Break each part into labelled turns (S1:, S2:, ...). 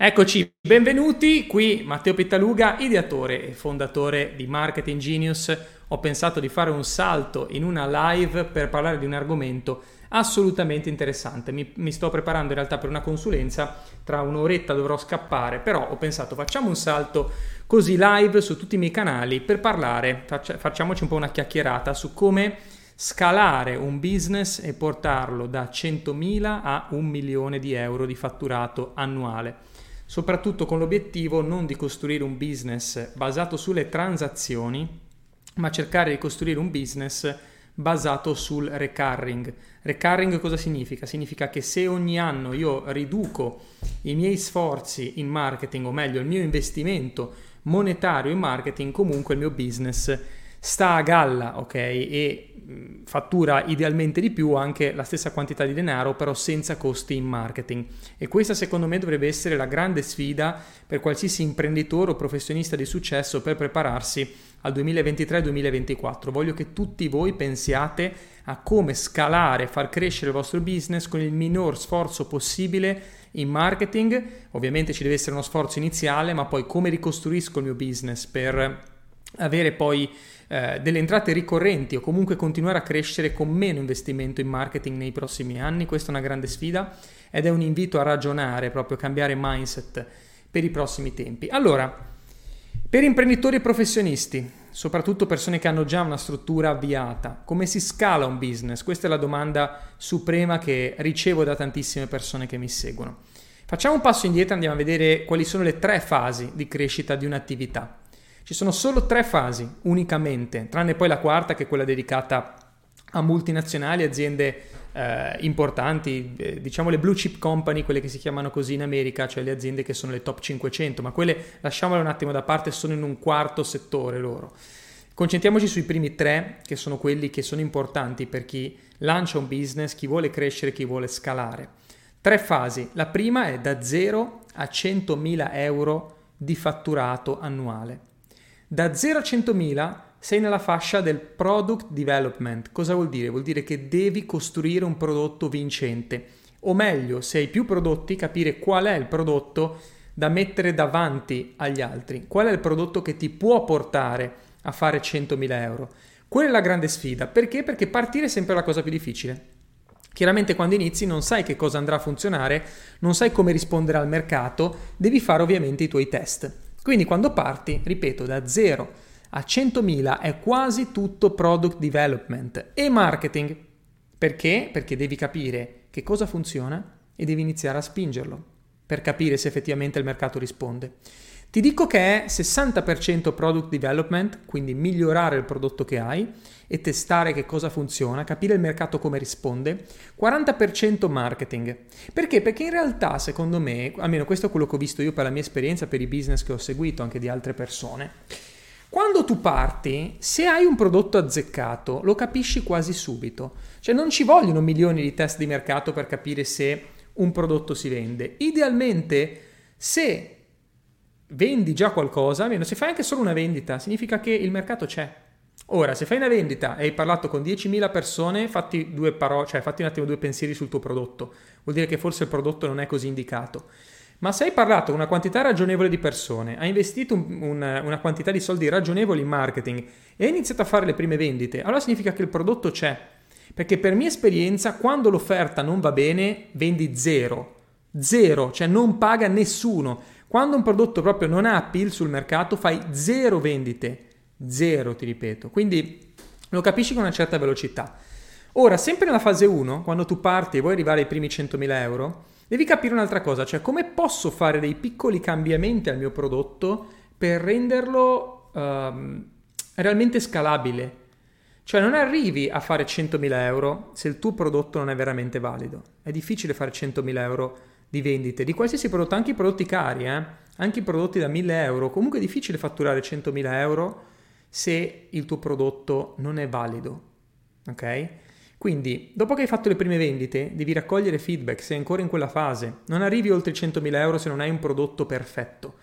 S1: Eccoci, benvenuti qui Matteo Pittaluga, ideatore e fondatore di Marketing Genius. Ho pensato di fare un salto in una live per parlare di un argomento assolutamente interessante. Mi, mi, sto preparando in realtà per una consulenza, tra un'oretta dovrò scappare, però ho pensato facciamo un salto così live su tutti i miei canali per parlare, faccia, facciamoci un po' una chiacchierata su come scalare un business e portarlo da 100.000 a un milione di euro di fatturato annuale soprattutto con l'obiettivo non di costruire un business basato sulle transazioni, ma cercare di costruire un business basato sul recurring. Recurring cosa significa? Significa che se ogni anno io riduco i miei sforzi in marketing, o meglio il mio investimento monetario in marketing, comunque il mio business sta a galla, ok? E fattura idealmente di più anche la stessa quantità di denaro, però senza costi in marketing. E questa secondo me dovrebbe essere la grande sfida per qualsiasi imprenditore o professionista di successo per prepararsi al 2023-2024. Voglio che tutti voi pensiate a come scalare, far crescere il vostro business con il minor sforzo possibile in marketing. Ovviamente ci deve essere uno sforzo iniziale, ma poi come ricostruisco il mio business per avere poi eh, delle entrate ricorrenti o comunque continuare a crescere con meno investimento in marketing nei prossimi anni. Questa è una grande sfida ed è un invito a ragionare, proprio a cambiare mindset per i prossimi tempi. Allora, per imprenditori e professionisti, soprattutto persone che hanno già una struttura avviata, come si scala un business? Questa è la domanda suprema che ricevo da tantissime persone che mi seguono. Facciamo un passo indietro e andiamo a vedere quali sono le tre fasi di crescita di un'attività. Ci sono solo tre fasi unicamente, tranne poi la quarta che è quella dedicata a multinazionali, aziende eh, importanti, eh, diciamo le blue chip company, quelle che si chiamano così in America, cioè le aziende che sono le top 500, ma quelle lasciamole un attimo da parte, sono in un quarto settore loro. Concentriamoci sui primi tre, che sono quelli che sono importanti per chi lancia un business, chi vuole crescere, chi vuole scalare. Tre fasi. La prima è da 0 a 100.000 euro di fatturato annuale. Da 0 a 100.000 sei nella fascia del product development. Cosa vuol dire? Vuol dire che devi costruire un prodotto vincente. O meglio, se hai più prodotti, capire qual è il prodotto da mettere davanti agli altri. Qual è il prodotto che ti può portare a fare 100.000 euro? Quella è la grande sfida. Perché? Perché partire è sempre la cosa più difficile. Chiaramente quando inizi non sai che cosa andrà a funzionare, non sai come rispondere al mercato, devi fare ovviamente i tuoi test. Quindi quando parti, ripeto, da 0 a 100.000 è quasi tutto product development e marketing. Perché? Perché devi capire che cosa funziona e devi iniziare a spingerlo per capire se effettivamente il mercato risponde. Ti dico che è 60% product development, quindi migliorare il prodotto che hai e testare che cosa funziona, capire il mercato come risponde, 40% marketing. Perché? Perché in realtà, secondo me, almeno questo è quello che ho visto io per la mia esperienza, per i business che ho seguito anche di altre persone, quando tu parti, se hai un prodotto azzeccato, lo capisci quasi subito. Cioè non ci vogliono milioni di test di mercato per capire se un prodotto si vende. Idealmente, se vendi già qualcosa, almeno se fai anche solo una vendita, significa che il mercato c'è. Ora, se fai una vendita e hai parlato con 10.000 persone, fatti, due paro- cioè, fatti un attimo due pensieri sul tuo prodotto. Vuol dire che forse il prodotto non è così indicato. Ma se hai parlato con una quantità ragionevole di persone, hai investito un, un, una quantità di soldi ragionevoli in marketing e hai iniziato a fare le prime vendite, allora significa che il prodotto c'è. Perché per mia esperienza, quando l'offerta non va bene, vendi zero. Zero, cioè non paga nessuno. Quando un prodotto proprio non ha appeal sul mercato, fai zero vendite. Zero, ti ripeto. Quindi lo capisci con una certa velocità. Ora, sempre nella fase 1, quando tu parti e vuoi arrivare ai primi 100.000 euro, devi capire un'altra cosa, cioè come posso fare dei piccoli cambiamenti al mio prodotto per renderlo um, realmente scalabile. Cioè non arrivi a fare 100.000 euro se il tuo prodotto non è veramente valido. È difficile fare 100.000 euro di vendite di qualsiasi prodotto, anche i prodotti cari, eh? anche i prodotti da 1000 euro. Comunque è difficile fatturare 100.000 euro se il tuo prodotto non è valido. Ok? Quindi, dopo che hai fatto le prime vendite, devi raccogliere feedback, sei ancora in quella fase. Non arrivi oltre i 100.000 euro se non hai un prodotto perfetto.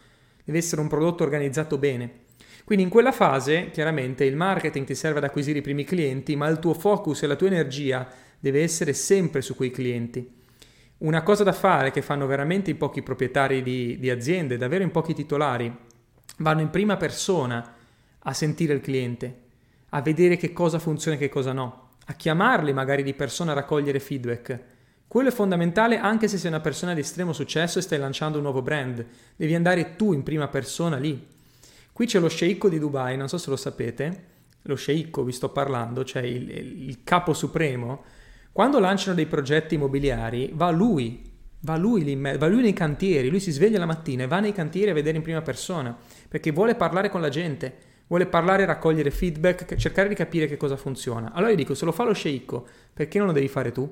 S1: Deve essere un prodotto organizzato bene. Quindi in quella fase, chiaramente, il marketing ti serve ad acquisire i primi clienti, ma il tuo focus e la tua energia deve essere sempre su quei clienti. Una cosa da fare che fanno veramente in pochi proprietari di, di aziende, davvero in pochi titolari, vanno in prima persona a sentire il cliente, a vedere che cosa funziona e che cosa no, a chiamarli magari di persona a raccogliere feedback. Quello è fondamentale anche se sei una persona di estremo successo e stai lanciando un nuovo brand. Devi andare tu in prima persona lì. Qui c'è lo sceicco di Dubai, non so se lo sapete, lo sceicco vi sto parlando, cioè il, il capo supremo, quando lanciano dei progetti immobiliari va lui, va lui, lì, va lui nei cantieri, lui si sveglia la mattina e va nei cantieri a vedere in prima persona, perché vuole parlare con la gente, vuole parlare, raccogliere feedback, cercare di capire che cosa funziona. Allora io dico, se lo fa lo sceicco, perché non lo devi fare tu?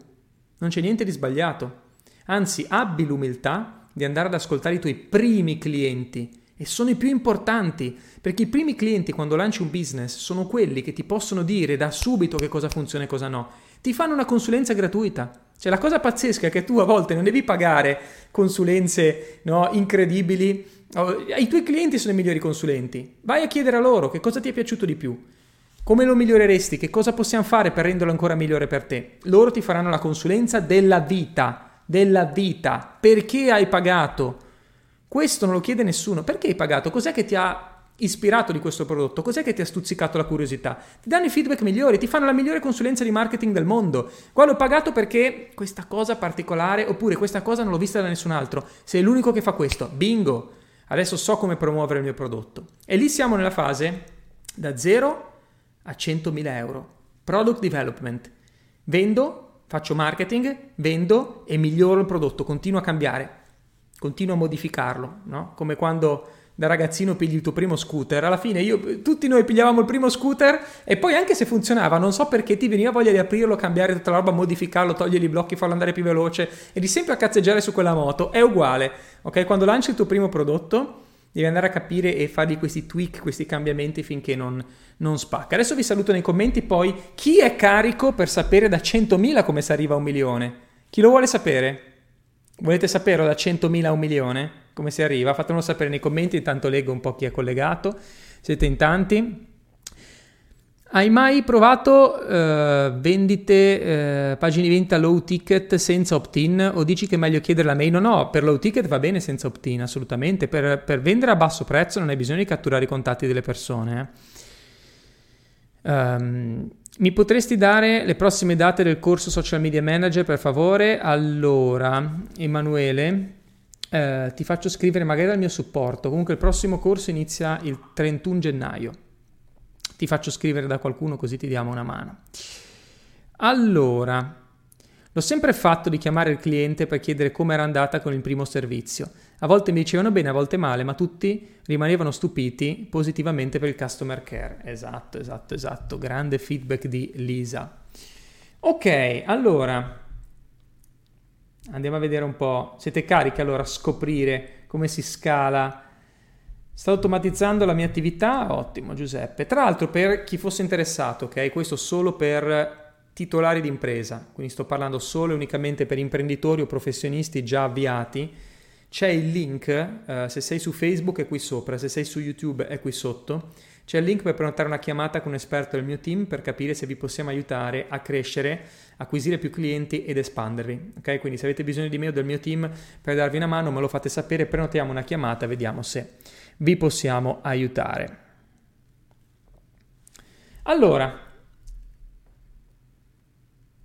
S1: Non c'è niente di sbagliato. Anzi, abbi l'umiltà di andare ad ascoltare i tuoi primi clienti e sono i più importanti, perché i primi clienti quando lanci un business sono quelli che ti possono dire da subito che cosa funziona e cosa no. Ti fanno una consulenza gratuita. Cioè la cosa pazzesca è che tu a volte non devi pagare consulenze no, incredibili. I tuoi clienti sono i migliori consulenti. Vai a chiedere a loro che cosa ti è piaciuto di più. Come lo miglioreresti? Che cosa possiamo fare per renderlo ancora migliore per te? Loro ti faranno la consulenza della vita, della vita. Perché hai pagato? Questo non lo chiede nessuno. Perché hai pagato? Cos'è che ti ha ispirato di questo prodotto? Cos'è che ti ha stuzzicato la curiosità? Ti danno i feedback migliori, ti fanno la migliore consulenza di marketing del mondo. Qua l'ho pagato perché questa cosa particolare, oppure questa cosa non l'ho vista da nessun altro. Sei l'unico che fa questo. Bingo! Adesso so come promuovere il mio prodotto. E lì siamo nella fase da 0 a 100.000 euro. Product development. Vendo, faccio marketing, vendo e miglioro il prodotto, continuo a cambiare continua a modificarlo, no? Come quando da ragazzino pigli il tuo primo scooter, alla fine io, tutti noi pigliavamo il primo scooter e poi anche se funzionava, non so perché ti veniva voglia di aprirlo, cambiare tutta la roba, modificarlo, togliere i blocchi, farlo andare più veloce e di sempre a cazzeggiare su quella moto, è uguale, ok? Quando lanci il tuo primo prodotto devi andare a capire e fargli questi tweak, questi cambiamenti finché non, non spacca. Adesso vi saluto nei commenti poi chi è carico per sapere da 100.000 come si arriva a un milione? Chi lo vuole sapere? Volete sapere da 100.000 a un milione? Come si arriva? Fatemelo sapere nei commenti, intanto leggo un po' chi è collegato. Siete in tanti. Hai mai provato uh, vendite, uh, pagine di vendita low ticket senza opt-in o dici che è meglio chiedere la mail? No, no, per low ticket va bene senza opt-in, assolutamente. Per, per vendere a basso prezzo non hai bisogno di catturare i contatti delle persone. Eh. Um, mi potresti dare le prossime date del corso Social Media Manager per favore? Allora, Emanuele, eh, ti faccio scrivere magari al mio supporto. Comunque il prossimo corso inizia il 31 gennaio. Ti faccio scrivere da qualcuno così ti diamo una mano. Allora, l'ho sempre fatto di chiamare il cliente per chiedere come era andata con il primo servizio. A volte mi dicevano bene, a volte male, ma tutti rimanevano stupiti positivamente per il customer care. Esatto, esatto, esatto. Grande feedback di Lisa. Ok, allora andiamo a vedere un po'. Siete carichi allora a scoprire come si scala? Sto automatizzando la mia attività? Ottimo, Giuseppe. Tra l'altro, per chi fosse interessato, ok, questo solo per titolari di impresa, quindi sto parlando solo e unicamente per imprenditori o professionisti già avviati c'è il link, uh, se sei su Facebook è qui sopra, se sei su YouTube è qui sotto, c'è il link per prenotare una chiamata con un esperto del mio team per capire se vi possiamo aiutare a crescere, acquisire più clienti ed espandervi. Ok? Quindi se avete bisogno di me o del mio team per darvi una mano me lo fate sapere, prenotiamo una chiamata, vediamo se vi possiamo aiutare. Allora,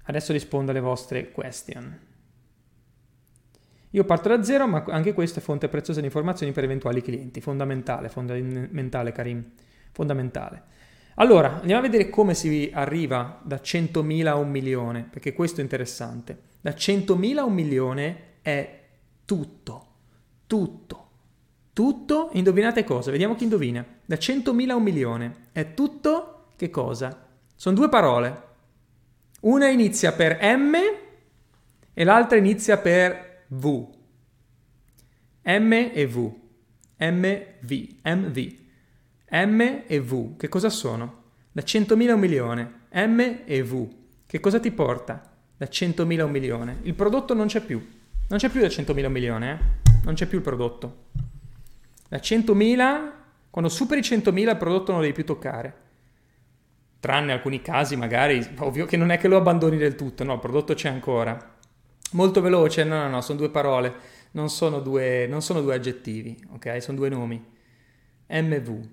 S1: adesso rispondo alle vostre question. Io parto da zero, ma anche questa è fonte preziosa di informazioni per eventuali clienti. Fondamentale, fondamentale, Karim. Fondamentale. Allora, andiamo a vedere come si arriva da 100.000 a un milione, perché questo è interessante. Da 100.000 a un milione è tutto, tutto, tutto. Indovinate cosa? Vediamo chi indovina. Da 100.000 a un milione è tutto che cosa? Sono due parole. Una inizia per M e l'altra inizia per V. M e V. MV. MV. M e V. Che cosa sono? Da 100.000 a un milione. M e V. Che cosa ti porta? Da 100.000 a un milione. Il prodotto non c'è più. Non c'è più da 100.000 a un milione, eh? Non c'è più il prodotto. Da 100.000, quando superi 100.000 il prodotto non lo devi più toccare. Tranne alcuni casi magari, ovvio che non è che lo abbandoni del tutto, no, il prodotto c'è ancora Molto veloce, no, no, no, sono due parole, non sono due, non sono due aggettivi, ok? Sono due nomi. MV,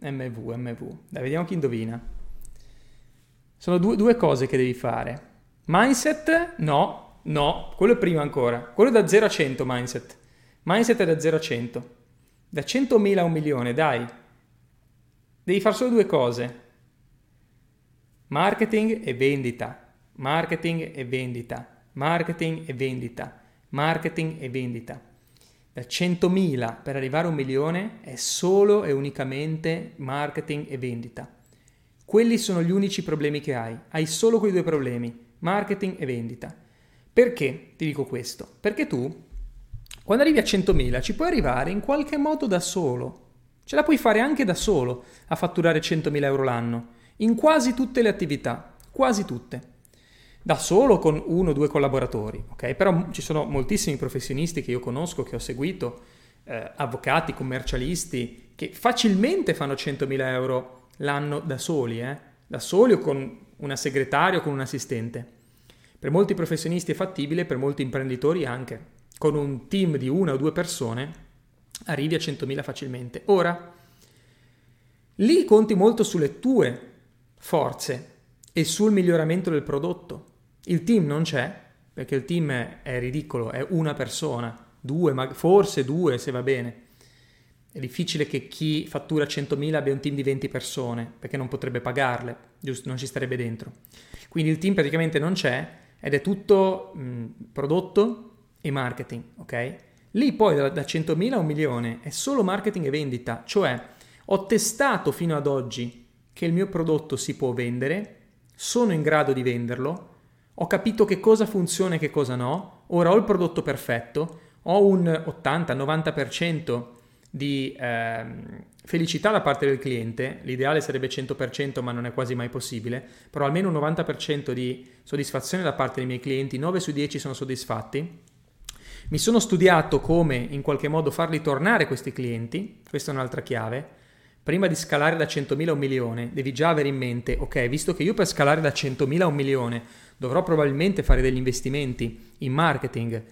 S1: MV, MV. Dai, vediamo chi indovina. Sono due, due cose che devi fare. Mindset, no, no, quello è prima ancora. Quello da 0 a 100 mindset. Mindset è da 0 a 100. Da 100.000 a un milione, dai. Devi fare solo due cose. Marketing e vendita. Marketing e vendita marketing e vendita, marketing e vendita. Da 100.000 per arrivare a un milione è solo e unicamente marketing e vendita. Quelli sono gli unici problemi che hai. Hai solo quei due problemi, marketing e vendita. Perché ti dico questo? Perché tu, quando arrivi a 100.000, ci puoi arrivare in qualche modo da solo. Ce la puoi fare anche da solo a fatturare 100.000 euro l'anno, in quasi tutte le attività, quasi tutte da solo con uno o due collaboratori, ok? Però ci sono moltissimi professionisti che io conosco, che ho seguito, eh, avvocati, commercialisti, che facilmente fanno 100.000 euro l'anno da soli, eh? da soli o con una segretaria o con un assistente. Per molti professionisti è fattibile, per molti imprenditori anche. Con un team di una o due persone arrivi a 100.000 facilmente. Ora, lì conti molto sulle tue forze e sul miglioramento del prodotto. Il team non c'è, perché il team è, ridicolo, è una persona, due, ma forse due se va bene. È difficile che chi fattura 100.000 abbia un team di 20 persone, perché non potrebbe pagarle, giusto? Non ci starebbe dentro. Quindi il team praticamente non c'è ed è tutto mh, prodotto e marketing, ok? Lì poi da, da 100.000 a un milione è solo marketing e vendita, cioè ho testato fino ad oggi che il mio prodotto si può vendere, sono in grado di venderlo, ho capito che cosa funziona e che cosa no, ora ho il prodotto perfetto, ho un 80-90% di eh, felicità da parte del cliente, l'ideale sarebbe 100% ma non è quasi mai possibile, però almeno un 90% di soddisfazione da parte dei miei clienti, 9 su 10 sono soddisfatti. Mi sono studiato come in qualche modo farli tornare questi clienti, questa è un'altra chiave, prima di scalare da 100.000 a un milione, devi già avere in mente, ok, visto che io per scalare da 100.000 a un milione dovrò probabilmente fare degli investimenti in marketing,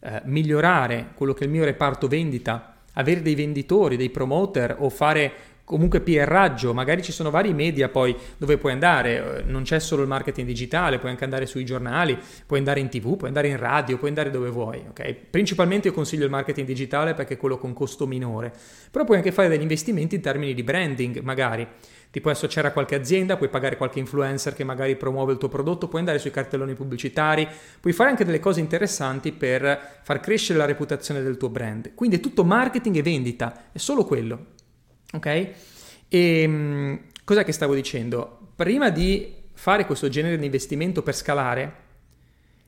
S1: eh, migliorare quello che è il mio reparto vendita, avere dei venditori, dei promoter o fare comunque PR-raggio, magari ci sono vari media poi dove puoi andare, eh, non c'è solo il marketing digitale, puoi anche andare sui giornali, puoi andare in tv, puoi andare in radio, puoi andare dove vuoi, ok? Principalmente io consiglio il marketing digitale perché è quello con costo minore, però puoi anche fare degli investimenti in termini di branding, magari ti puoi associare a qualche azienda, puoi pagare qualche influencer che magari promuove il tuo prodotto, puoi andare sui cartelloni pubblicitari, puoi fare anche delle cose interessanti per far crescere la reputazione del tuo brand. Quindi è tutto marketing e vendita, è solo quello. Ok? E ehm, cos'è che stavo dicendo? Prima di fare questo genere di investimento per scalare,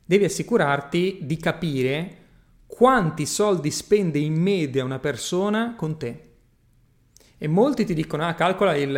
S1: devi assicurarti di capire quanti soldi spende in media una persona con te. E molti ti dicono, ah, calcola il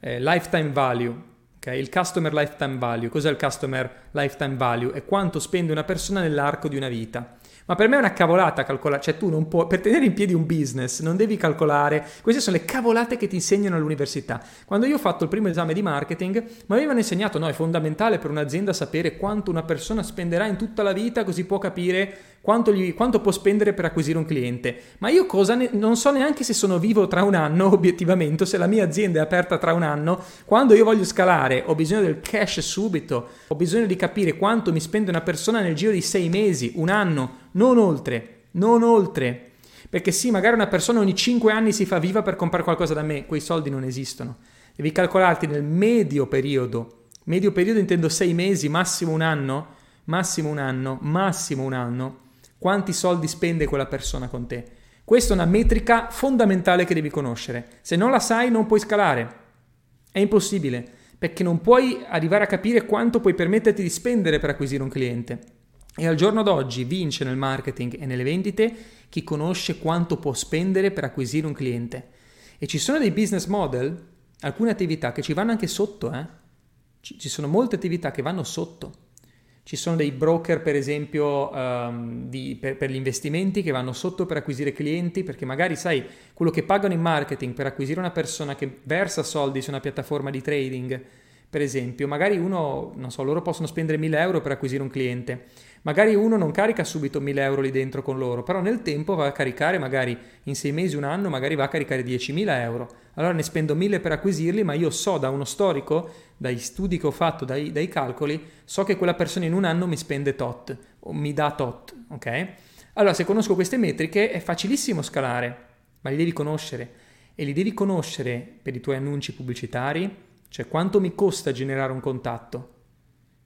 S1: eh, lifetime value, okay? il customer lifetime value. Cos'è il customer lifetime value? È quanto spende una persona nell'arco di una vita. Ma per me è una cavolata calcolare, cioè tu non puoi, per tenere in piedi un business non devi calcolare, queste sono le cavolate che ti insegnano all'università. Quando io ho fatto il primo esame di marketing, mi avevano insegnato, no, è fondamentale per un'azienda sapere quanto una persona spenderà in tutta la vita, così può capire quanto, gli, quanto può spendere per acquisire un cliente. Ma io ne, non so neanche se sono vivo tra un anno, obiettivamente, se la mia azienda è aperta tra un anno. Quando io voglio scalare, ho bisogno del cash subito, ho bisogno di capire quanto mi spende una persona nel giro di sei mesi, un anno, non oltre, non oltre. Perché sì, magari una persona ogni 5 anni si fa viva per comprare qualcosa da me, quei soldi non esistono. Devi calcolarti nel medio periodo, medio periodo intendo 6 mesi, massimo un anno, massimo un anno, massimo un anno, quanti soldi spende quella persona con te. Questa è una metrica fondamentale che devi conoscere. Se non la sai non puoi scalare. È impossibile, perché non puoi arrivare a capire quanto puoi permetterti di spendere per acquisire un cliente. E al giorno d'oggi vince nel marketing e nelle vendite chi conosce quanto può spendere per acquisire un cliente. E ci sono dei business model, alcune attività che ci vanno anche sotto, eh? ci sono molte attività che vanno sotto. Ci sono dei broker, per esempio, um, di, per, per, gli investimenti che vanno sotto per acquisire clienti, perché magari sai quello che pagano in marketing per acquisire una persona che versa soldi su una piattaforma di trading, per esempio, magari uno, non so, loro possono spendere 1000 euro per acquisire un cliente Magari uno non carica subito 1000 euro lì dentro con loro, però nel tempo va a caricare magari in sei mesi, un anno, magari va a caricare 10.000 euro. Allora ne spendo 1000 per acquisirli, ma io so da uno storico, dai studi che ho fatto, dai, dai calcoli, so che quella persona in un anno mi spende tot, o mi dà tot, ok? Allora se conosco queste metriche è facilissimo scalare, ma li devi conoscere. E li devi conoscere per i tuoi annunci pubblicitari, cioè quanto mi costa generare un contatto,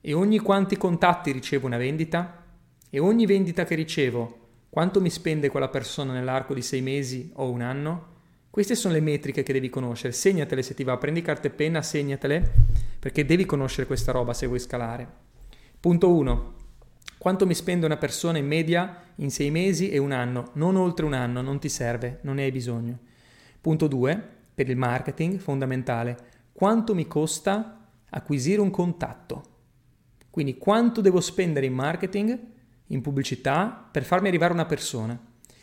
S1: e ogni quanti contatti ricevo una vendita e ogni vendita che ricevo quanto mi spende quella persona nell'arco di sei mesi o un anno? Queste sono le metriche che devi conoscere, segnatele se ti va, prendi carta e penna, segnatele perché devi conoscere questa roba se vuoi scalare. Punto 1. Quanto mi spende una persona in media in sei mesi e un anno? Non oltre un anno, non ti serve, non ne hai bisogno. Punto 2. Per il marketing, fondamentale. Quanto mi costa acquisire un contatto? Quindi quanto devo spendere in marketing, in pubblicità, per farmi arrivare una persona.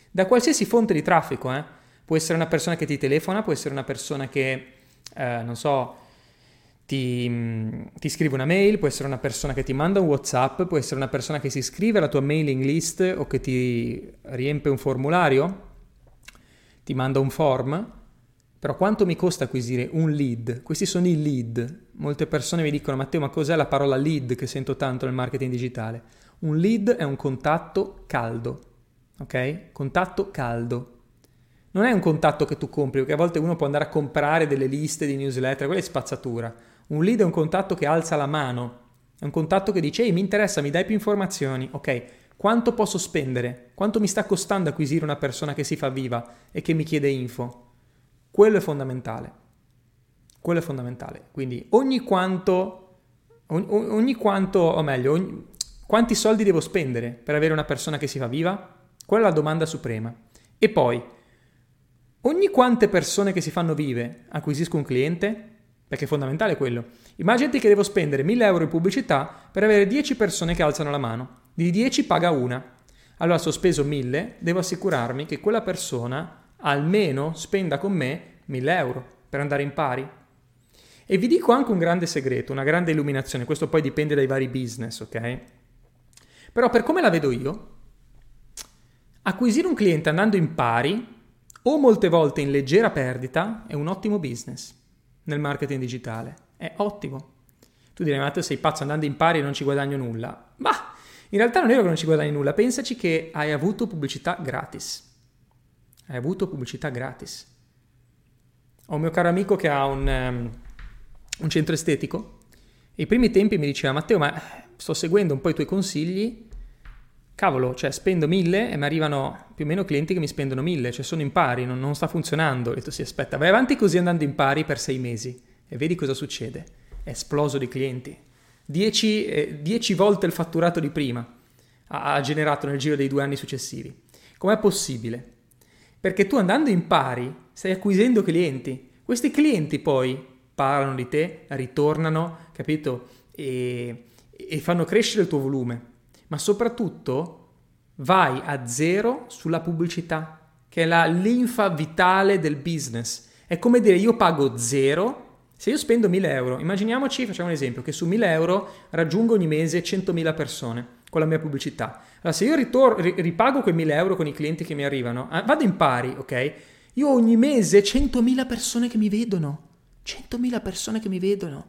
S1: Da qualsiasi fonte di traffico, eh? Può essere una persona che ti telefona, può essere una persona che, eh, non so, ti, mm, ti, scrive una mail, può essere una persona che ti manda un WhatsApp, può essere una persona che si iscrive alla tua mailing list o che ti riempie un formulario, ti manda un form. Però quanto mi costa acquisire un lead? Questi sono i lead. Molte persone mi dicono, Matteo, ma cos'è la parola lead che sento tanto nel marketing digitale? Un lead è un contatto caldo, ok? Contatto caldo. Non è un contatto che tu compri, perché a volte uno può andare a comprare delle liste di newsletter, quella è spazzatura. Un lead è un contatto che alza la mano, è un contatto che dice, ehi, mi interessa, mi dai più informazioni, ok? Quanto posso spendere? Quanto mi sta costando acquisire una persona che si fa viva e che mi chiede info? Quello è fondamentale. Quello è fondamentale. Quindi ogni quanto, ogni, ogni quanto, o meglio, ogni, quanti soldi devo spendere per avere una persona che si fa viva? Quella è la domanda suprema. E poi, ogni quante persone che si fanno vive acquisisco un cliente? Perché è fondamentale quello. Immaginati che devo spendere 1000 euro in pubblicità per avere 10 persone che alzano la mano. Di 10 paga una. Allora, se ho speso 1000, devo assicurarmi che quella persona almeno spenda con me 1000 euro per andare in pari. E vi dico anche un grande segreto, una grande illuminazione, questo poi dipende dai vari business, ok? Però per come la vedo io, acquisire un cliente andando in pari o molte volte in leggera perdita è un ottimo business nel marketing digitale. È ottimo. Tu direi, Matteo, sei pazzo andando in pari e non ci guadagno nulla. Ma in realtà non è vero che non ci guadagni nulla, pensaci che hai avuto pubblicità gratis hai avuto pubblicità gratis. Ho un mio caro amico che ha un, um, un centro estetico e i primi tempi mi diceva Matteo ma sto seguendo un po' i tuoi consigli, cavolo, cioè spendo mille e mi arrivano più o meno clienti che mi spendono mille, cioè sono in pari, non, non sta funzionando. Ho detto sì aspetta, vai avanti così andando in pari per sei mesi e vedi cosa succede. È esploso di clienti. 10 eh, volte il fatturato di prima ha, ha generato nel giro dei due anni successivi. Com'è possibile? Perché tu andando in pari stai acquisendo clienti. Questi clienti poi parlano di te, ritornano, capito? E, e fanno crescere il tuo volume. Ma soprattutto vai a zero sulla pubblicità, che è la linfa vitale del business. È come dire io pago zero se io spendo 1000 euro, immaginiamoci, facciamo un esempio, che su 1000 euro raggiungo ogni mese 100.000 persone con la mia pubblicità. Allora, se io ritor- ripago quei 1000 euro con i clienti che mi arrivano, eh, vado in pari, ok? Io ogni mese 100.000 persone che mi vedono. 100.000 persone che mi vedono.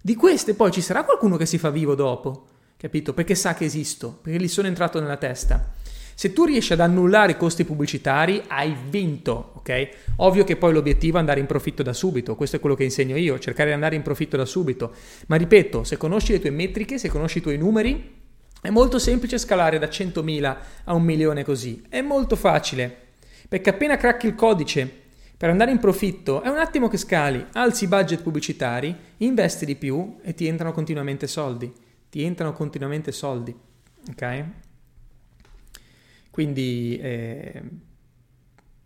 S1: Di queste poi ci sarà qualcuno che si fa vivo dopo, capito? Perché sa che esisto, perché gli sono entrato nella testa. Se tu riesci ad annullare i costi pubblicitari, hai vinto, ok? Ovvio che poi l'obiettivo è andare in profitto da subito, questo è quello che insegno io, cercare di andare in profitto da subito. Ma ripeto, se conosci le tue metriche, se conosci i tuoi numeri, è molto semplice scalare da 100.000 a un milione così. È molto facile. Perché appena cracchi il codice per andare in profitto, è un attimo che scali, alzi i budget pubblicitari, investi di più e ti entrano continuamente soldi. Ti entrano continuamente soldi. Ok? Quindi eh,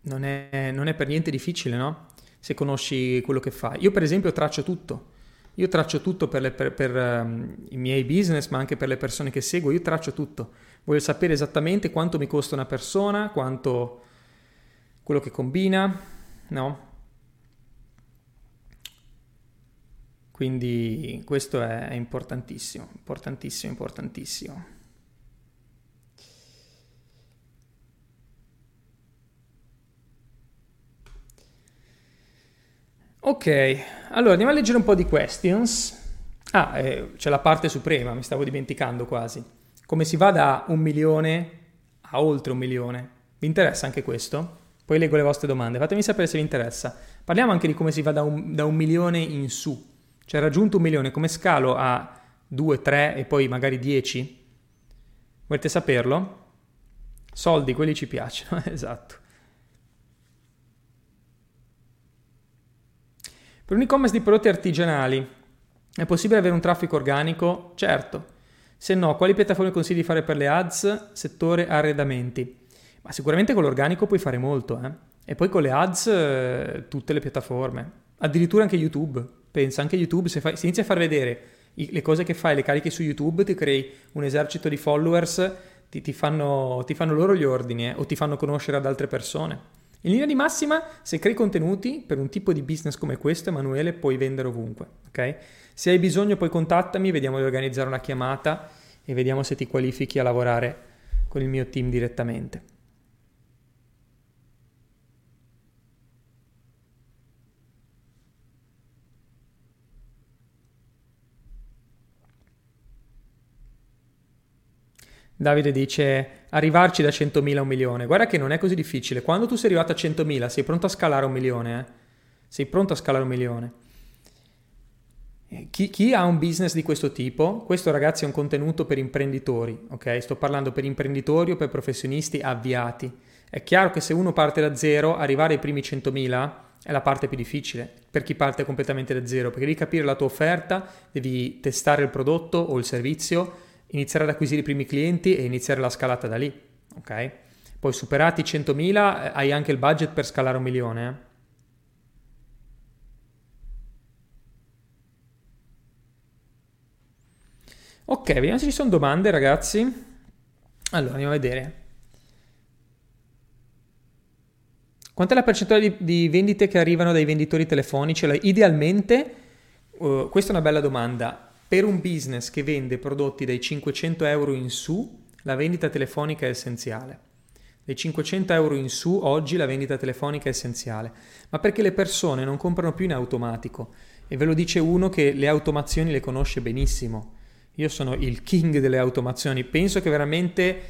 S1: non, è, non, è, per niente difficile, no? Se conosci quello che fai. Io per esempio traccio tutto. Io traccio tutto per, le, per, per um, i miei business, ma anche per le persone che seguo. Io traccio tutto. Voglio sapere esattamente quanto mi costa una persona, quanto quello che combina, no? Quindi questo è importantissimo, importantissimo, importantissimo. Ok, allora andiamo a leggere un po' di questions. Ah, eh, c'è la parte suprema, mi stavo dimenticando quasi. Come si va da un milione a oltre un milione? Vi interessa anche questo? Poi leggo le vostre domande, fatemi sapere se vi interessa. Parliamo anche di come si va da un, da un milione in su. Cioè raggiunto un milione, come scalo a 2, 3 e poi magari 10? Volete saperlo? Soldi, quelli ci piacciono, esatto. Per un e-commerce di prodotti artigianali è possibile avere un traffico organico? Certo. Se no, quali piattaforme consigli di fare per le ads? Settore arredamenti. Ma sicuramente con l'organico puoi fare molto, eh? E poi con le ads eh, tutte le piattaforme. Addirittura anche YouTube. Pensa, anche YouTube, se, fai, se inizi a far vedere i, le cose che fai, le carichi su YouTube, ti crei un esercito di followers, ti, ti, fanno, ti fanno, loro gli ordini eh, o ti fanno conoscere ad altre persone. In linea di massima, se crei contenuti per un tipo di business come questo, Emanuele, puoi vendere ovunque, ok? Se hai bisogno poi contattami, vediamo di organizzare una chiamata e vediamo se ti qualifichi a lavorare con il mio team direttamente. Davide dice arrivarci da 100.000 a un milione. Guarda che non è così difficile. Quando tu sei arrivato a 100.000 sei pronto a scalare un milione. Eh? Sei pronto a scalare un milione. Chi, chi, ha un business di questo tipo, questo ragazzi è un contenuto per imprenditori, ok? Sto parlando per imprenditori o per professionisti avviati. È chiaro che se uno parte da zero, arrivare ai primi 100.000 è la parte più difficile per chi parte completamente da zero, perché devi capire la tua offerta, devi testare il prodotto o il servizio, iniziare ad acquisire i primi clienti e iniziare la scalata da lì, ok? Poi superati i 100.000 eh, hai anche il budget per scalare un milione, eh? Ok, vediamo se ci sono domande, ragazzi. Allora, andiamo a vedere. Quanto è la percentuale di, di vendite che arrivano dai venditori telefonici? Idealmente, uh, questa è una bella domanda. Per un business che vende prodotti dai 500 euro in su, la vendita telefonica è essenziale. Dai 500 euro in su oggi la vendita telefonica è essenziale, ma perché le persone non comprano più in automatico e ve lo dice uno che le automazioni le conosce benissimo. Io sono il king delle automazioni, penso che veramente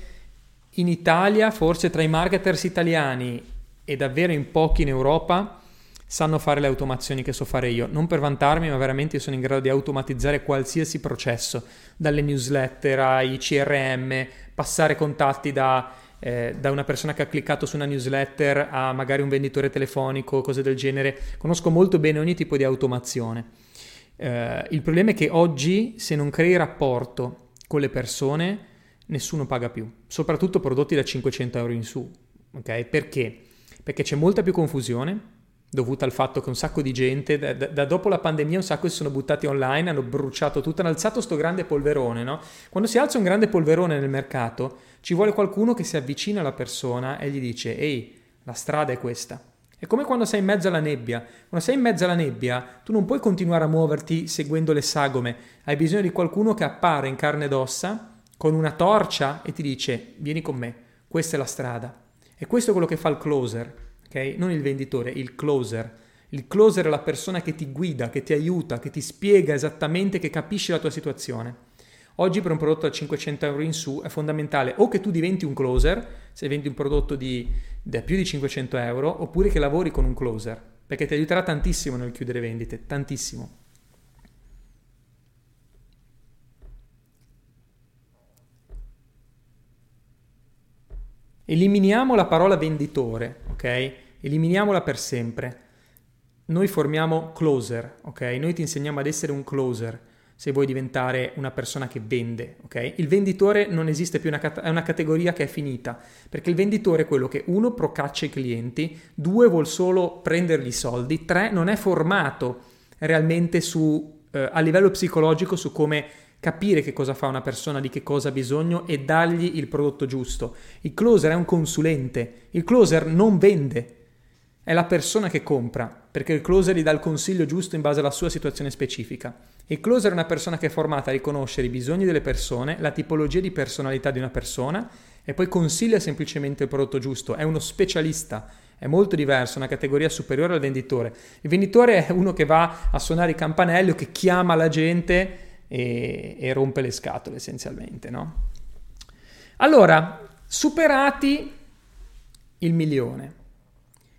S1: in Italia, forse tra i marketers italiani e davvero in pochi in Europa, sanno fare le automazioni che so fare io. Non per vantarmi, ma veramente sono in grado di automatizzare qualsiasi processo, dalle newsletter ai CRM, passare contatti da, eh, da una persona che ha cliccato su una newsletter a magari un venditore telefonico, cose del genere. Conosco molto bene ogni tipo di automazione. Eh, il problema è che oggi se non crei rapporto con le persone, nessuno paga più, soprattutto prodotti da 500 euro in su. Okay? Perché? Perché c'è molta più confusione, dovuta al fatto che un sacco di gente, da, da, dopo la pandemia un sacco si sono buttati online, hanno bruciato tutto, hanno alzato sto grande polverone, no? Quando si alza un grande polverone nel mercato, ci vuole qualcuno che si avvicina alla persona e gli dice, ehi, la strada è questa. È come quando sei in mezzo alla nebbia. Quando sei in mezzo alla nebbia, tu non puoi continuare a muoverti seguendo le sagome, hai bisogno di qualcuno che appare in carne ed ossa con una torcia e ti dice, vieni con me, questa è la strada. E questo è quello che fa il closer ok? Non il venditore, il closer. Il closer è la persona che ti guida, che ti aiuta, che ti spiega esattamente, che capisce la tua situazione. Oggi per un prodotto da 500 euro in su è fondamentale o che tu diventi un closer, se vendi un prodotto di, da più di 500 euro, oppure che lavori con un closer, perché ti aiuterà tantissimo nel chiudere vendite, tantissimo. Eliminiamo la parola venditore, ok? Eliminiamola per sempre. Noi formiamo closer, ok? Noi ti insegniamo ad essere un closer se vuoi diventare una persona che vende, ok? Il venditore non esiste più, è una categoria che è finita, perché il venditore è quello che uno procaccia i clienti, due vuol solo prendergli i soldi, tre non è formato realmente su, eh, a livello psicologico su come capire che cosa fa una persona, di che cosa ha bisogno e dargli il prodotto giusto. Il closer è un consulente, il closer non vende, è la persona che compra, perché il closer gli dà il consiglio giusto in base alla sua situazione specifica. Il closer è una persona che è formata a riconoscere i bisogni delle persone, la tipologia di personalità di una persona e poi consiglia semplicemente il prodotto giusto, è uno specialista, è molto diverso, una categoria superiore al venditore. Il venditore è uno che va a suonare i campanelli o che chiama la gente e, e rompe le scatole essenzialmente, no? Allora, superati il milione.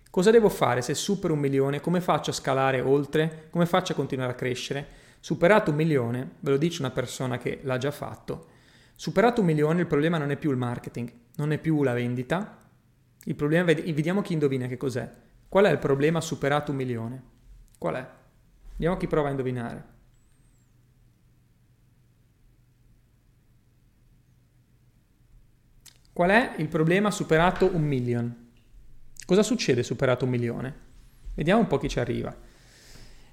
S1: Cosa devo fare se supero un milione? Come faccio a scalare oltre? Come faccio a continuare a crescere? Superato un milione, ve lo dice una persona che l'ha già fatto, superato un milione il problema non è più il marketing, non è più la vendita, il problema, vediamo chi indovina che cos'è. Qual è il problema superato un milione? Qual è? Vediamo chi prova a indovinare. Qual è il problema superato un milione? Cosa succede superato un milione? Vediamo un po' chi ci arriva.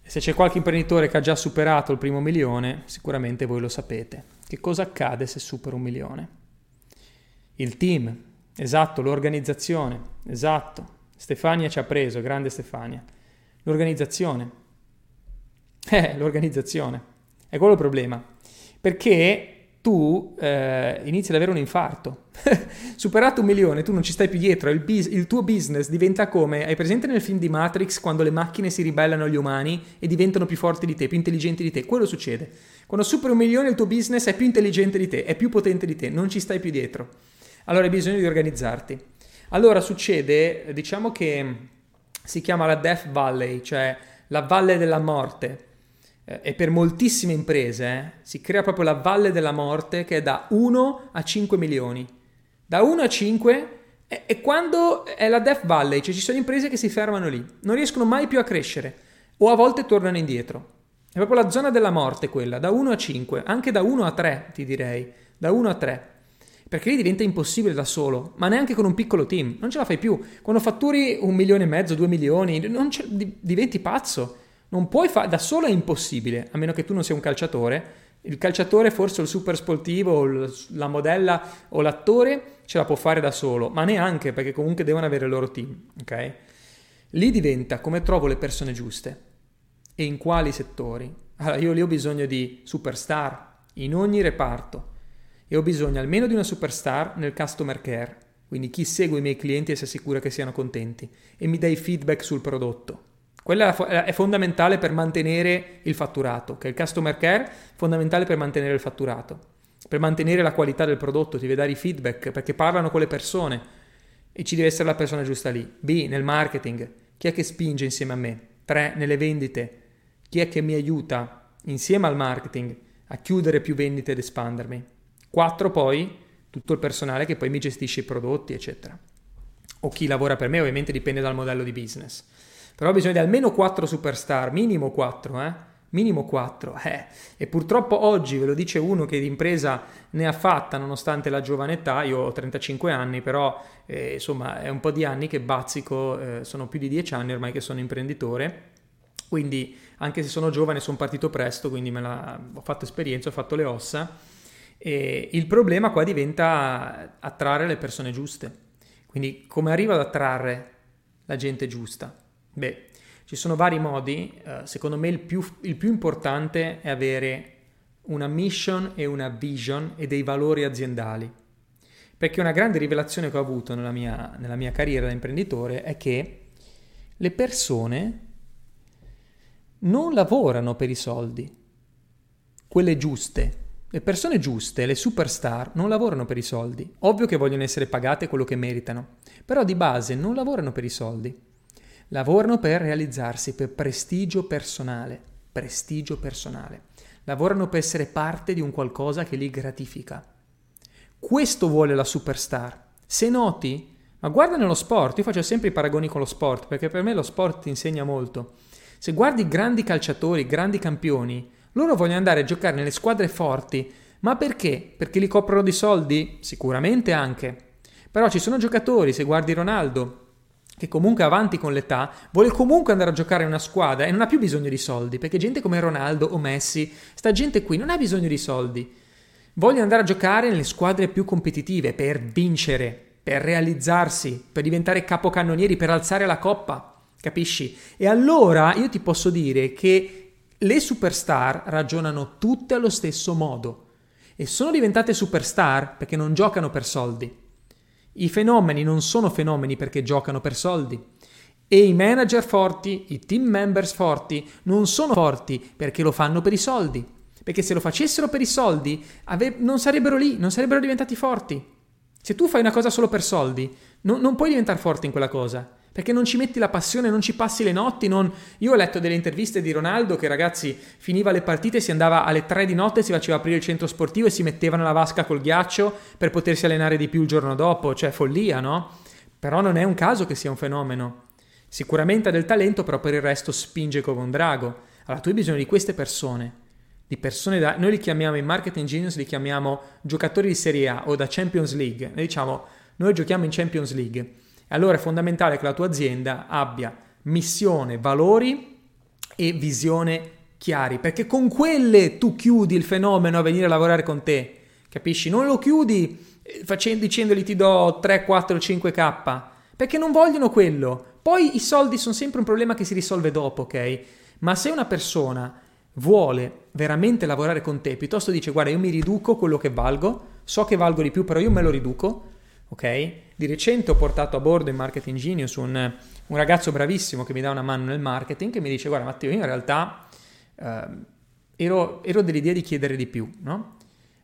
S1: Se c'è qualche imprenditore che ha già superato il primo milione, sicuramente voi lo sapete. Che cosa accade se supera un milione? Il team, esatto, l'organizzazione, esatto. Stefania ci ha preso, grande Stefania. L'organizzazione. Eh, l'organizzazione. È quello il problema. Perché tu eh, inizi ad avere un infarto. Superato un milione, tu non ci stai più dietro, il, bis- il, tuo business diventa come, hai presente nel film di Matrix quando le macchine si ribellano agli umani e diventano più forti di te, più intelligenti di te? Quello succede. Quando superi un milione il tuo business è più intelligente di te, è più potente di te, non ci stai più dietro. Allora hai bisogno di organizzarti. Allora succede, diciamo che si chiama la Death Valley, cioè la valle della morte e per moltissime imprese eh, si crea proprio la valle della morte che è da 1 a 5 milioni. Da 1 a 5 e, e quando è la Death Valley, cioè ci sono imprese che si fermano lì, non riescono mai più a crescere o a volte tornano indietro. È proprio la zona della morte quella, da 1 a 5, anche da 1 a 3 ti direi, da 1 a 3 perché lì diventa impossibile da solo, ma neanche con un piccolo team, non ce la fai più. Quando fatturi un milione e mezzo, due milioni, diventi pazzo. Non puoi fare, da solo è impossibile, a meno che tu non sia un calciatore. Il calciatore, forse il super sportivo, la modella o l'attore ce la può fare da solo, ma neanche perché comunque devono avere il loro team, ok? Lì diventa come trovo le persone giuste e in quali settori. Allora, io lì ho bisogno di superstar in ogni reparto e ho bisogno almeno di una superstar nel customer care, quindi chi segue i miei clienti e si assicura che siano contenti e mi dai feedback sul prodotto. Quella è fondamentale per mantenere il fatturato, che è il customer care, fondamentale per mantenere il fatturato, per mantenere la qualità del prodotto, ti deve dare i feedback, perché parlano con le persone e ci deve essere la persona giusta lì. B, nel marketing, chi è che spinge insieme a me? 3, nelle vendite, chi è che mi aiuta insieme al marketing a chiudere più vendite ed espandermi? 4, poi, tutto il personale che poi mi gestisce i prodotti, eccetera. O chi lavora per me, ovviamente dipende dal modello di business. Però ha bisogno di almeno 4 superstar, minimo 4, eh? Minimo 4, eh. E purtroppo oggi, ve lo dice uno che di ne ha fatta nonostante la giovane età, io ho 35 anni, però eh, insomma è un po' di anni che bazzico, eh, sono più di 10 anni ormai che sono imprenditore, quindi anche se sono giovane sono partito presto, quindi la, ho fatto esperienza, ho fatto le ossa. E il problema qua diventa attrarre le persone giuste. Quindi come arrivo ad attrarre la gente giusta? Beh, ci sono vari modi, uh, secondo me il più, il più importante è avere una mission e una vision e dei valori aziendali. Perché una grande rivelazione che ho avuto nella mia, nella mia carriera da imprenditore è che le persone non lavorano per i soldi, quelle giuste. Le persone giuste, le superstar, non lavorano per i soldi. Ovvio che vogliono essere pagate quello che meritano, però di base non lavorano per i soldi. Lavorano per realizzarsi, per prestigio personale, prestigio personale. Lavorano per essere parte di un qualcosa che li gratifica. Questo vuole la superstar. Se noti, ma guarda nello sport, io faccio sempre i paragoni con lo sport, perché per me lo sport ti insegna molto. Se guardi grandi calciatori, grandi campioni, loro vogliono andare a giocare nelle squadre forti, ma perché? Perché li coprono di soldi? Sicuramente anche. Però ci sono giocatori, se guardi Ronaldo, che comunque avanti con l'età, vuole comunque andare a giocare in una squadra e non ha più bisogno di soldi, perché gente come Ronaldo o Messi, sta gente qui non ha bisogno di soldi. Voglio andare a giocare nelle squadre più competitive per vincere, per realizzarsi, per diventare capocannonieri, per alzare la coppa, capisci? E allora io ti posso dire che le superstar ragionano tutte allo stesso modo e sono diventate superstar perché non giocano per soldi I fenomeni non sono fenomeni perché giocano per soldi. E i manager forti, i team members forti, non sono forti perché lo fanno per i soldi. Perché se lo facessero per i soldi, ave- non sarebbero lì, non sarebbero diventati forti. Se tu fai una cosa solo per soldi, non, non puoi diventare forte in quella cosa perché non ci metti la passione, non ci passi le notti. Non... Io ho letto delle interviste di Ronaldo che ragazzi finiva le partite, si andava alle 3 di notte, si faceva aprire il centro sportivo e si metteva nella vasca col ghiaccio per potersi allenare di più il giorno dopo, cioè follia, no? Però non è un caso che sia un fenomeno. Sicuramente ha del talento, però per il resto spinge come un drago. Allora tu hai bisogno di queste persone, di persone da... Noi li chiamiamo in marketing genius, li chiamiamo giocatori di Serie A o da Champions League. Noi diciamo, noi giochiamo in Champions League allora è fondamentale che la tua azienda abbia missione, valori e visione chiari, perché con quelle tu chiudi il fenomeno a venire a lavorare con te, capisci? Non lo chiudi eh, facendo, dicendogli ti do 3, 4, 5k, perché non vogliono quello. Poi i soldi sono sempre un problema che si risolve dopo, ok? Ma se una persona vuole veramente lavorare con te, piuttosto dice guarda io mi riduco quello che valgo, so che valgo di più, però io me lo riduco, ok? Di recente ho portato a bordo in Marketing Genius un, un, ragazzo bravissimo che mi dà una mano nel marketing che mi dice guarda Matteo io in realtà eh, ero, ero, dell'idea di chiedere di più, no?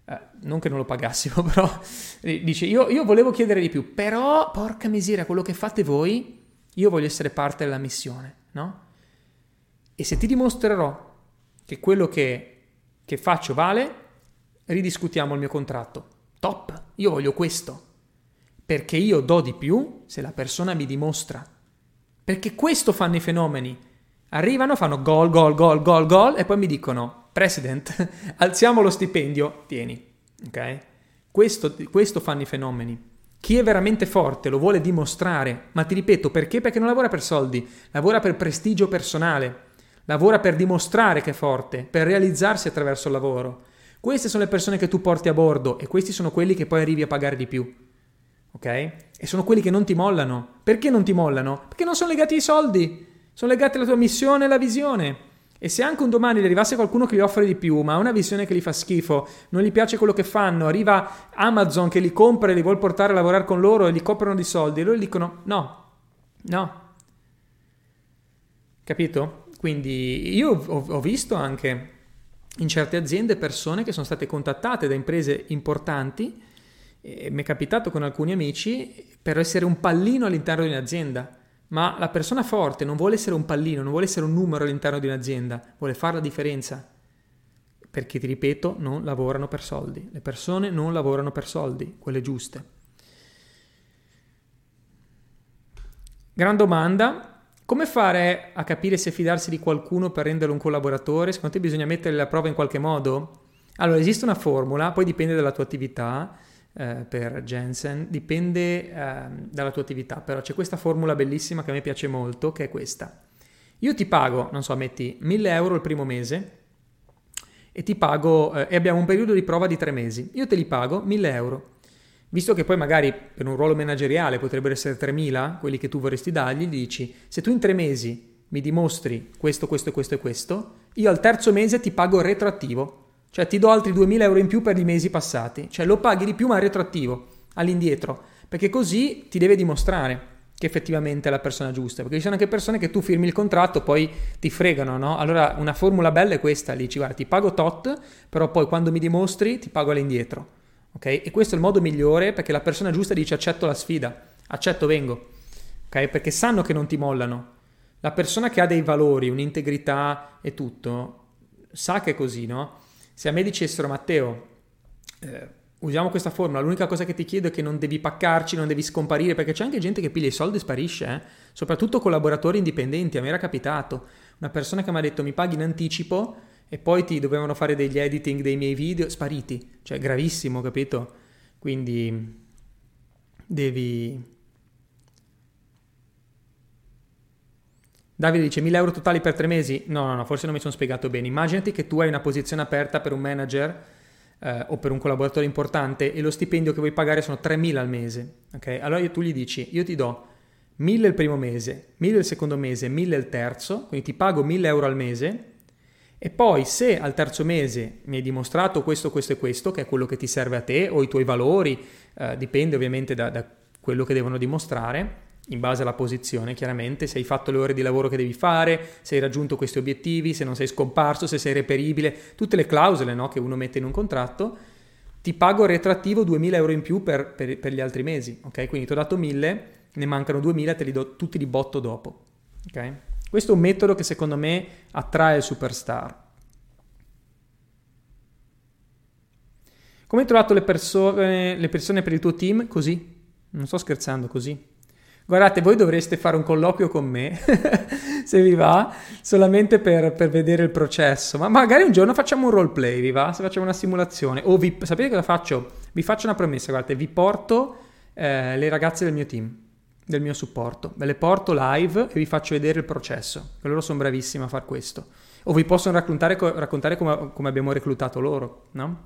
S1: Eh, non che non lo pagassimo, però dice io, io volevo chiedere di più, però porca miseria quello che fate voi io voglio essere parte della missione, no? E se ti dimostrerò che quello che, che faccio vale, ridiscutiamo il mio contratto. Top, io voglio questo perché io do di più se la persona mi dimostra. Perché questo fanno i fenomeni. Arrivano, fanno gol, gol, gol, gol, gol e poi mi dicono, President, alziamo lo stipendio, tieni. Ok? Questo, questo fanno i fenomeni. Chi è veramente forte lo vuole dimostrare, ma ti ripeto, perché? Perché non lavora per soldi, lavora per prestigio personale, lavora per dimostrare che è forte, per realizzarsi attraverso il lavoro. Queste sono le persone che tu porti a bordo e questi sono quelli che poi arrivi a pagare di più ok? E sono quelli che non ti mollano. Perché non ti mollano? Perché non sono legati ai soldi, sono legati alla tua missione e alla visione. E se anche un domani gli arrivasse qualcuno che gli offre di più, ma ha una visione che gli fa schifo, non gli piace quello che fanno, arriva Amazon che li compra e li vuole portare a lavorare con loro e li coprono di soldi, e loro gli dicono no, no. Capito? Quindi io ho, ho visto anche in certe aziende persone che sono state contattate da imprese importanti mi è capitato con alcuni amici per essere un pallino all'interno di un'azienda. Ma la persona forte non vuole essere un pallino, non vuole essere un numero all'interno di un'azienda, vuole fare la differenza. Perché ti ripeto, non lavorano per soldi. Le persone non lavorano per soldi, quelle giuste. Gran domanda. Come fare a capire se fidarsi di qualcuno per renderlo un collaboratore? Secondo te bisogna mettere la prova in qualche modo? Allora, esiste una formula, poi dipende dalla tua attività eh, per Jensen, dipende eh, dalla tua attività, però c'è questa formula bellissima che a me piace molto, che è questa. Io ti pago, non so, metti 1000 euro il primo mese e ti pago, eh, e abbiamo un periodo di prova di tre mesi, io te li pago 1000 euro. Visto che poi magari per un ruolo manageriale potrebbero essere 3.000, quelli che tu vorresti dargli, gli dici, se tu in tre mesi mi dimostri questo, questo, questo e questo, io al terzo mese ti pago retroattivo. Cioè ti do altri 2000 euro in più per i mesi passati, cioè lo paghi di più ma retroattivo, all'indietro, perché così ti deve dimostrare che effettivamente è la persona giusta, perché ci sono anche persone che tu firmi il contratto poi ti fregano, no? Allora una formula bella è questa, dici guarda ti pago tot, però poi quando mi dimostri ti pago all'indietro, ok? E questo è il modo migliore perché la persona giusta dice accetto la sfida, accetto vengo, ok? Perché sanno che non ti mollano. La persona che ha dei valori, un'integrità e tutto, sa che è così, no? Se a me dicessero Matteo, eh, usiamo questa formula, l'unica cosa che ti chiedo è che non devi paccarci, non devi scomparire, perché c'è anche gente che piglia i soldi e sparisce, eh? soprattutto collaboratori indipendenti, a me era capitato. Una persona che mi ha detto mi paghi in anticipo e poi ti dovevano fare degli editing dei miei video, spariti, cioè gravissimo, capito? Quindi devi Davide dice 1000 euro totali per tre mesi? No, no, no, forse non mi sono spiegato bene. Immaginati che tu hai una posizione aperta per un manager eh, o per un collaboratore importante e lo stipendio che vuoi pagare sono 3000 al mese. Ok? Allora tu gli dici, io ti do 1000 il primo mese, 1000 il secondo mese, 1000 il terzo, quindi ti pago 1000 euro al mese e poi se al terzo mese mi hai dimostrato questo, questo e questo, che è quello che ti serve a te o i tuoi valori, eh, dipende ovviamente da, da quello che devono dimostrare in base alla posizione, chiaramente, se hai fatto le ore di lavoro che devi fare, se hai raggiunto questi obiettivi, se non sei scomparso, se sei reperibile, tutte le clausole no, che uno mette in un contratto, ti pago retrattivo 2000 euro in più per, per, per gli altri mesi, ok? Quindi ti ho dato 1000, ne mancano 2000, te li do tutti di botto dopo, ok? Questo è un metodo che secondo me attrae il superstar. Come hai trovato le persone, le persone per il tuo team? Così? Non sto scherzando, così. Guardate, voi dovreste fare un colloquio con me, se vi va, solamente per, per, vedere il processo. Ma magari un giorno facciamo un roleplay, vi va? Se facciamo una simulazione. O vi, sapete cosa faccio? Vi faccio una promessa, guardate, vi porto eh, le ragazze del mio team, del mio supporto. Ve le porto live e vi faccio vedere il processo. Che loro sono bravissimi a far questo. O vi possono raccontare, raccontare come, come abbiamo reclutato loro, no?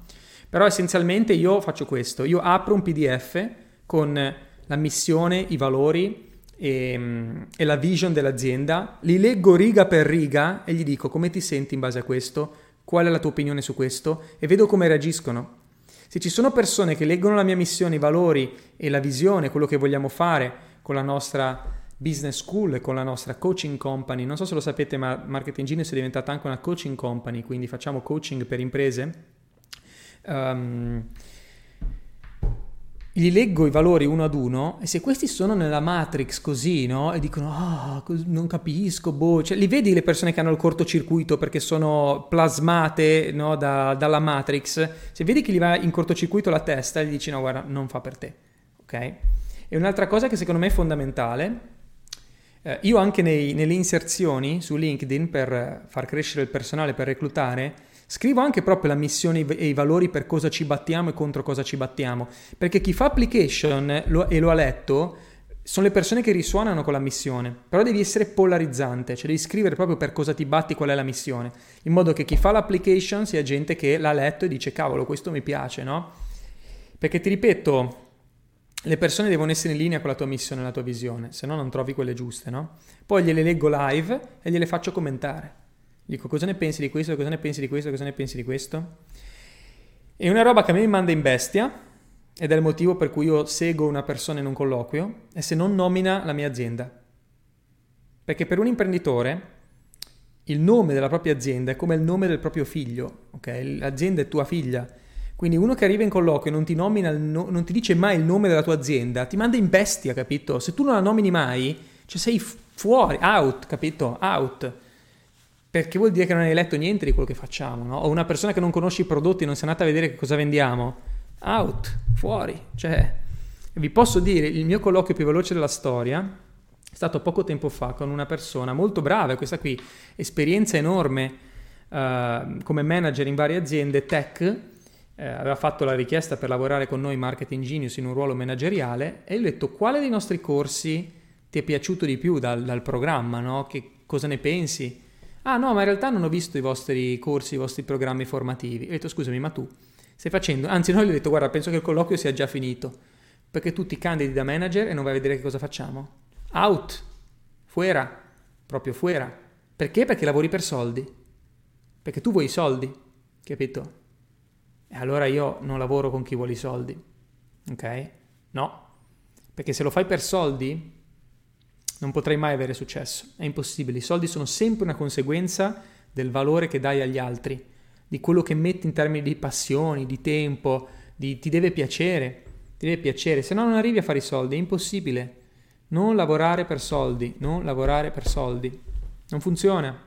S1: Però essenzialmente io faccio questo. Io apro un PDF con la missione, i valori e, e, la vision dell'azienda, li leggo riga per riga e gli dico come ti senti in base a questo, qual è la tua opinione su questo e vedo come reagiscono. Se ci sono persone che leggono la mia missione, i valori e la visione, quello che vogliamo fare con la nostra business school con la nostra coaching company, non so se lo sapete, ma Marketing Genius è diventata anche una coaching company, quindi facciamo coaching per imprese. Um, gli leggo i valori uno ad uno e se questi sono nella matrix così, no? E dicono, ah, oh, non capisco, boh, cioè, li vedi le persone che hanno il cortocircuito perché sono plasmate no, da, dalla matrix, se vedi che gli va in cortocircuito la testa, gli dici, no, guarda, non fa per te, ok? E un'altra cosa che secondo me è fondamentale, eh, io anche nei, nelle inserzioni su LinkedIn per far crescere il personale, per reclutare, Scrivo anche proprio la missione e i valori per cosa ci battiamo e contro cosa ci battiamo, perché chi fa application lo, e lo ha letto sono le persone che risuonano con la missione, però devi essere polarizzante, cioè devi scrivere proprio per cosa ti batti, qual è la missione, in modo che chi fa l'application sia gente che l'ha letto e dice cavolo, questo mi piace, no? Perché ti ripeto, le persone devono essere in linea con la tua missione e la tua visione, se no non trovi quelle giuste, no? Poi gliele leggo live e gliele faccio commentare. Dico cosa ne pensi di questo, cosa ne pensi di questo, cosa ne pensi di questo. È una roba che a me mi manda in bestia ed è il motivo per cui io seguo una persona in un colloquio e se non nomina la mia azienda. Perché per un imprenditore il nome della propria azienda è come il nome del proprio figlio, ok? L'azienda è tua figlia. Quindi uno che arriva in colloquio e non ti, nomina no- non ti dice mai il nome della tua azienda, ti manda in bestia, capito? Se tu non la nomini mai, cioè sei fuori, out, capito? Out perché vuol dire che non hai letto niente di quello che facciamo, no? O una persona che non conosce i prodotti non si è andata a vedere che cosa vendiamo, out, fuori. Cioè, vi posso dire, il mio colloquio più veloce della storia è stato poco tempo fa con una persona molto brava, questa qui, esperienza enorme uh, come manager in varie aziende tech, eh, aveva fatto la richiesta per lavorare con noi Marketing Genius in un ruolo manageriale e gli ho detto quale dei nostri corsi ti è piaciuto di più dal, dal programma, no? Che cosa ne pensi? Ah no, ma in realtà non ho visto i vostri corsi, i vostri programmi formativi. ho detto scusami, ma tu stai facendo... Anzi, noi gli ho detto guarda, penso che il colloquio sia già finito. Perché tu ti candidi da manager e non vai a vedere che cosa facciamo. Out. Fuera. Proprio fuera. Perché? Perché lavori per soldi. Perché tu vuoi i soldi. Capito? E allora io non lavoro con chi vuole i soldi. Ok? No. Perché se lo fai per soldi, non potrai mai avere successo, è impossibile. I soldi sono sempre una conseguenza del valore che dai agli altri, di quello che metti in termini di passioni, di tempo, di, ti deve piacere, ti deve piacere, se no non arrivi a fare i soldi, è impossibile. Non lavorare per soldi, non lavorare per soldi. Non funziona,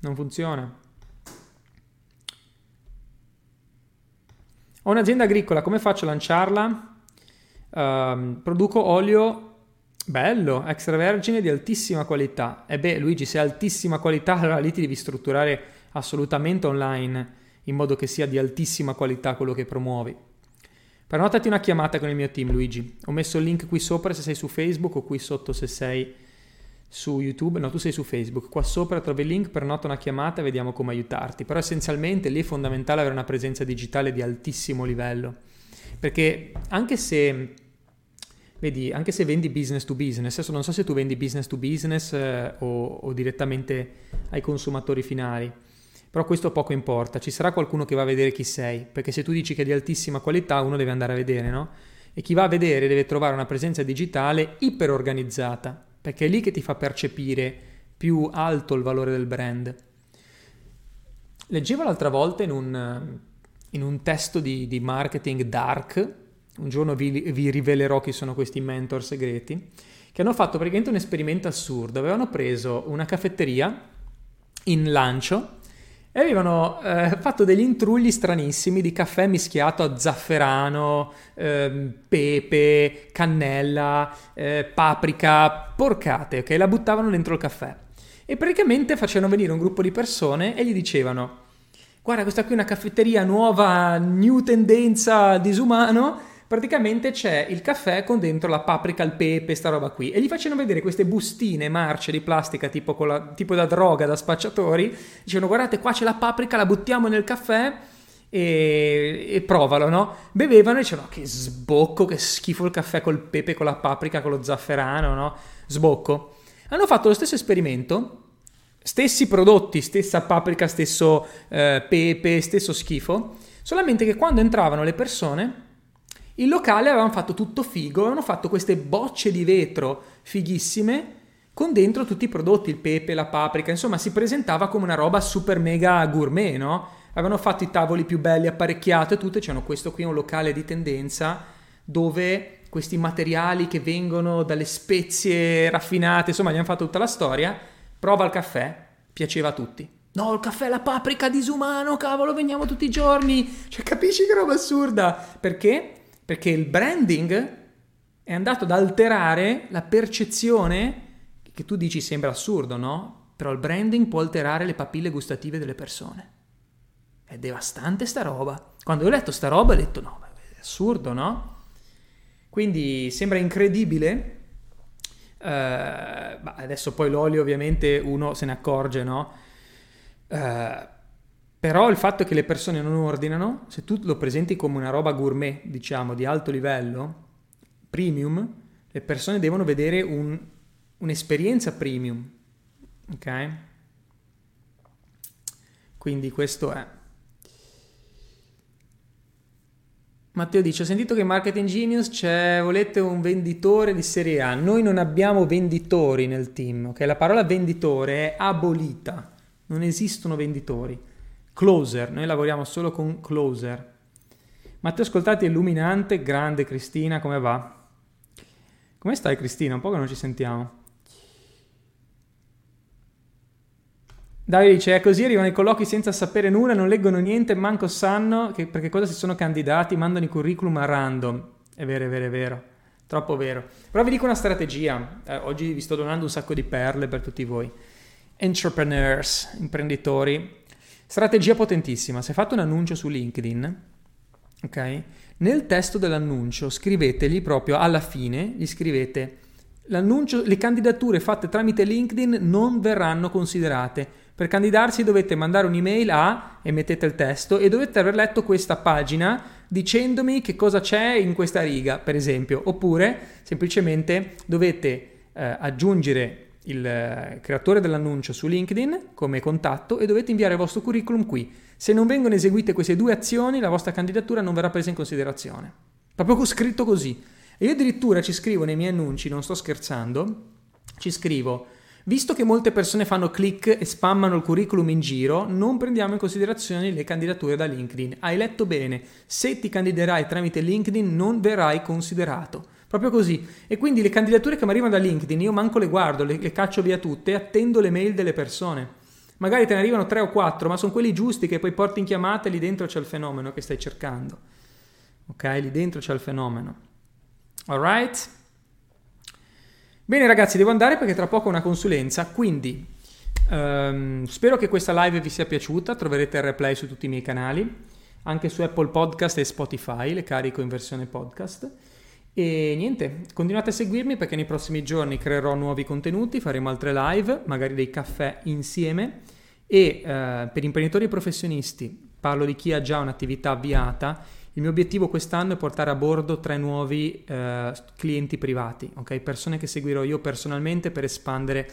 S1: non funziona. Ho un'azienda agricola, come faccio a lanciarla? Uh, produco olio Bello, extravergine di altissima qualità. E beh, Luigi, se è altissima qualità, allora lì ti devi strutturare assolutamente online in modo che sia di altissima qualità quello che promuovi. Prenotati una chiamata con il mio team, Luigi. Ho messo il link qui sopra se sei su Facebook o qui sotto se sei su YouTube. No, tu sei su Facebook. Qua sopra trovi il link, prenota una chiamata e vediamo come aiutarti. Però essenzialmente lì è fondamentale avere una presenza digitale di altissimo livello. Perché anche se vedi, anche se vendi business to business, adesso non so se tu vendi business to business eh, o, o, direttamente ai consumatori finali, però questo poco importa, ci sarà qualcuno che va a vedere chi sei, perché se tu dici che è di altissima qualità uno deve andare a vedere, no? e chi va a vedere deve trovare una presenza digitale iperorganizzata, perché è lì che ti fa percepire più alto il valore del brand. Leggevo l'altra volta in un, in un testo di, di, marketing dark, un giorno vi, vi rivelerò chi sono questi mentor segreti, che hanno fatto praticamente un esperimento assurdo. Avevano preso una caffetteria in lancio e avevano eh, fatto degli intrugli stranissimi di caffè mischiato a zafferano, eh, pepe, cannella, eh, paprika, porcate, ok? La buttavano dentro il caffè. E praticamente facevano venire un gruppo di persone e gli dicevano guarda questa qui è una caffetteria nuova, new tendenza disumano, praticamente c'è il caffè con dentro la paprika, il pepe, sta roba qui. E gli facevano vedere queste bustine marce di plastica tipo, la, tipo da droga, da spacciatori. Dicevano guardate qua c'è la paprika, la buttiamo nel caffè e, e provalo, no? Bevevano e dicevano che sbocco, che schifo il caffè col pepe, con la paprika, con lo zafferano, no? Sbocco. Hanno fatto lo stesso esperimento stessi prodotti, stessa paprika, stesso eh, pepe, stesso schifo, solamente che quando entravano le persone il locale avevano fatto tutto figo, avevano fatto queste bocce di vetro fighissime con dentro tutti i prodotti, il pepe, la paprika, insomma si presentava come una roba super mega gourmet, no? Avevano fatto i tavoli più belli, apparecchiati e tutto, c'erano questo qui un locale di tendenza dove questi materiali che vengono dalle spezie raffinate, insomma gli hanno fatto tutta la storia, prova il caffè, piaceva a tutti. No, il caffè la paprika disumano, cavolo, veniamo tutti i giorni. Cioè, capisci che roba assurda? Perché? Perché il branding è andato ad alterare la percezione che tu dici sembra assurdo, no? Però il branding può alterare le papille gustative delle persone. È devastante sta roba. Quando ho letto sta roba ho detto no, è assurdo, no? Quindi sembra incredibile. Uh, adesso poi l'olio ovviamente uno se ne accorge, no? Uh, però il fatto che le persone non ordinano, se tu lo presenti come una roba gourmet, diciamo, di alto livello, premium, le persone devono vedere un, un'esperienza premium. Ok? Quindi questo è. Matteo dice: Ho sentito che in Marketing Genius c'è, volete un venditore di serie A. Noi non abbiamo venditori nel team, ok? La parola venditore è abolita. Non esistono venditori closer, noi lavoriamo solo con closer. Matteo Ascoltati illuminante, grande Cristina, come va? Come stai Cristina? Un po' che non ci sentiamo. Davide dice, è così, arrivano i colloqui senza sapere nulla, non leggono niente, manco sanno che, perché cosa si sono candidati, mandano i curriculum a random. È vero, è vero, è vero. Troppo vero. Però vi dico una strategia. Eh, oggi vi sto donando un sacco di perle per tutti voi. Entrepreneurs, imprenditori, Strategia potentissima. Se fate un annuncio su LinkedIn, ok? Nel testo dell'annuncio scrivetegli proprio alla fine, gli scrivete l'annuncio, le candidature fatte tramite LinkedIn non verranno considerate. Per candidarsi dovete mandare un'email a e mettete il testo e dovete aver letto questa pagina dicendomi che cosa c'è in questa riga, per esempio, oppure semplicemente dovete eh, aggiungere il eh, creatore dell'annuncio su LinkedIn come contatto e dovete inviare il vostro curriculum qui. Se non vengono eseguite queste due azioni, la vostra candidatura non verrà presa in considerazione. Proprio scritto così. E io addirittura ci scrivo nei miei annunci, non sto scherzando, ci scrivo, visto che molte persone fanno click e spammano il curriculum in giro, non prendiamo in considerazione le candidature da LinkedIn. Hai letto bene, se ti candiderai tramite LinkedIn non verrai considerato. Proprio così. E quindi le candidature che mi arrivano da LinkedIn, io manco le guardo, le, le caccio via tutte e attendo le mail delle persone. Magari te ne arrivano tre o quattro, ma sono quelli giusti che poi porti in chiamata e lì dentro c'è il fenomeno che stai cercando. Ok? Lì dentro c'è il fenomeno. Alright? Bene ragazzi, devo andare perché tra poco ho una consulenza, quindi um, spero che questa live vi sia piaciuta, troverete il replay su tutti i miei canali, anche su Apple Podcast e Spotify, le carico in versione podcast. E niente, continuate a seguirmi perché nei prossimi giorni creerò nuovi contenuti, faremo altre live, magari dei caffè insieme e eh, per imprenditori e professionisti, parlo di chi ha già un'attività avviata, il mio obiettivo quest'anno è portare a bordo tre nuovi eh, clienti privati, okay? persone che seguirò io personalmente per espandere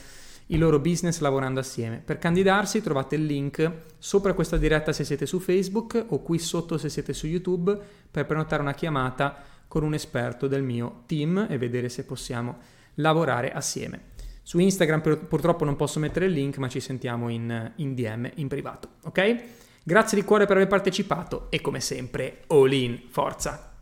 S1: il loro business lavorando assieme. Per candidarsi trovate il link sopra questa diretta se siete su Facebook o qui sotto se siete su YouTube per prenotare una chiamata con un esperto del mio team e vedere se possiamo lavorare assieme. Su Instagram purtroppo non posso mettere il link, ma ci sentiamo in, in DM in privato, ok? Grazie di cuore per aver partecipato e come sempre, all in, forza!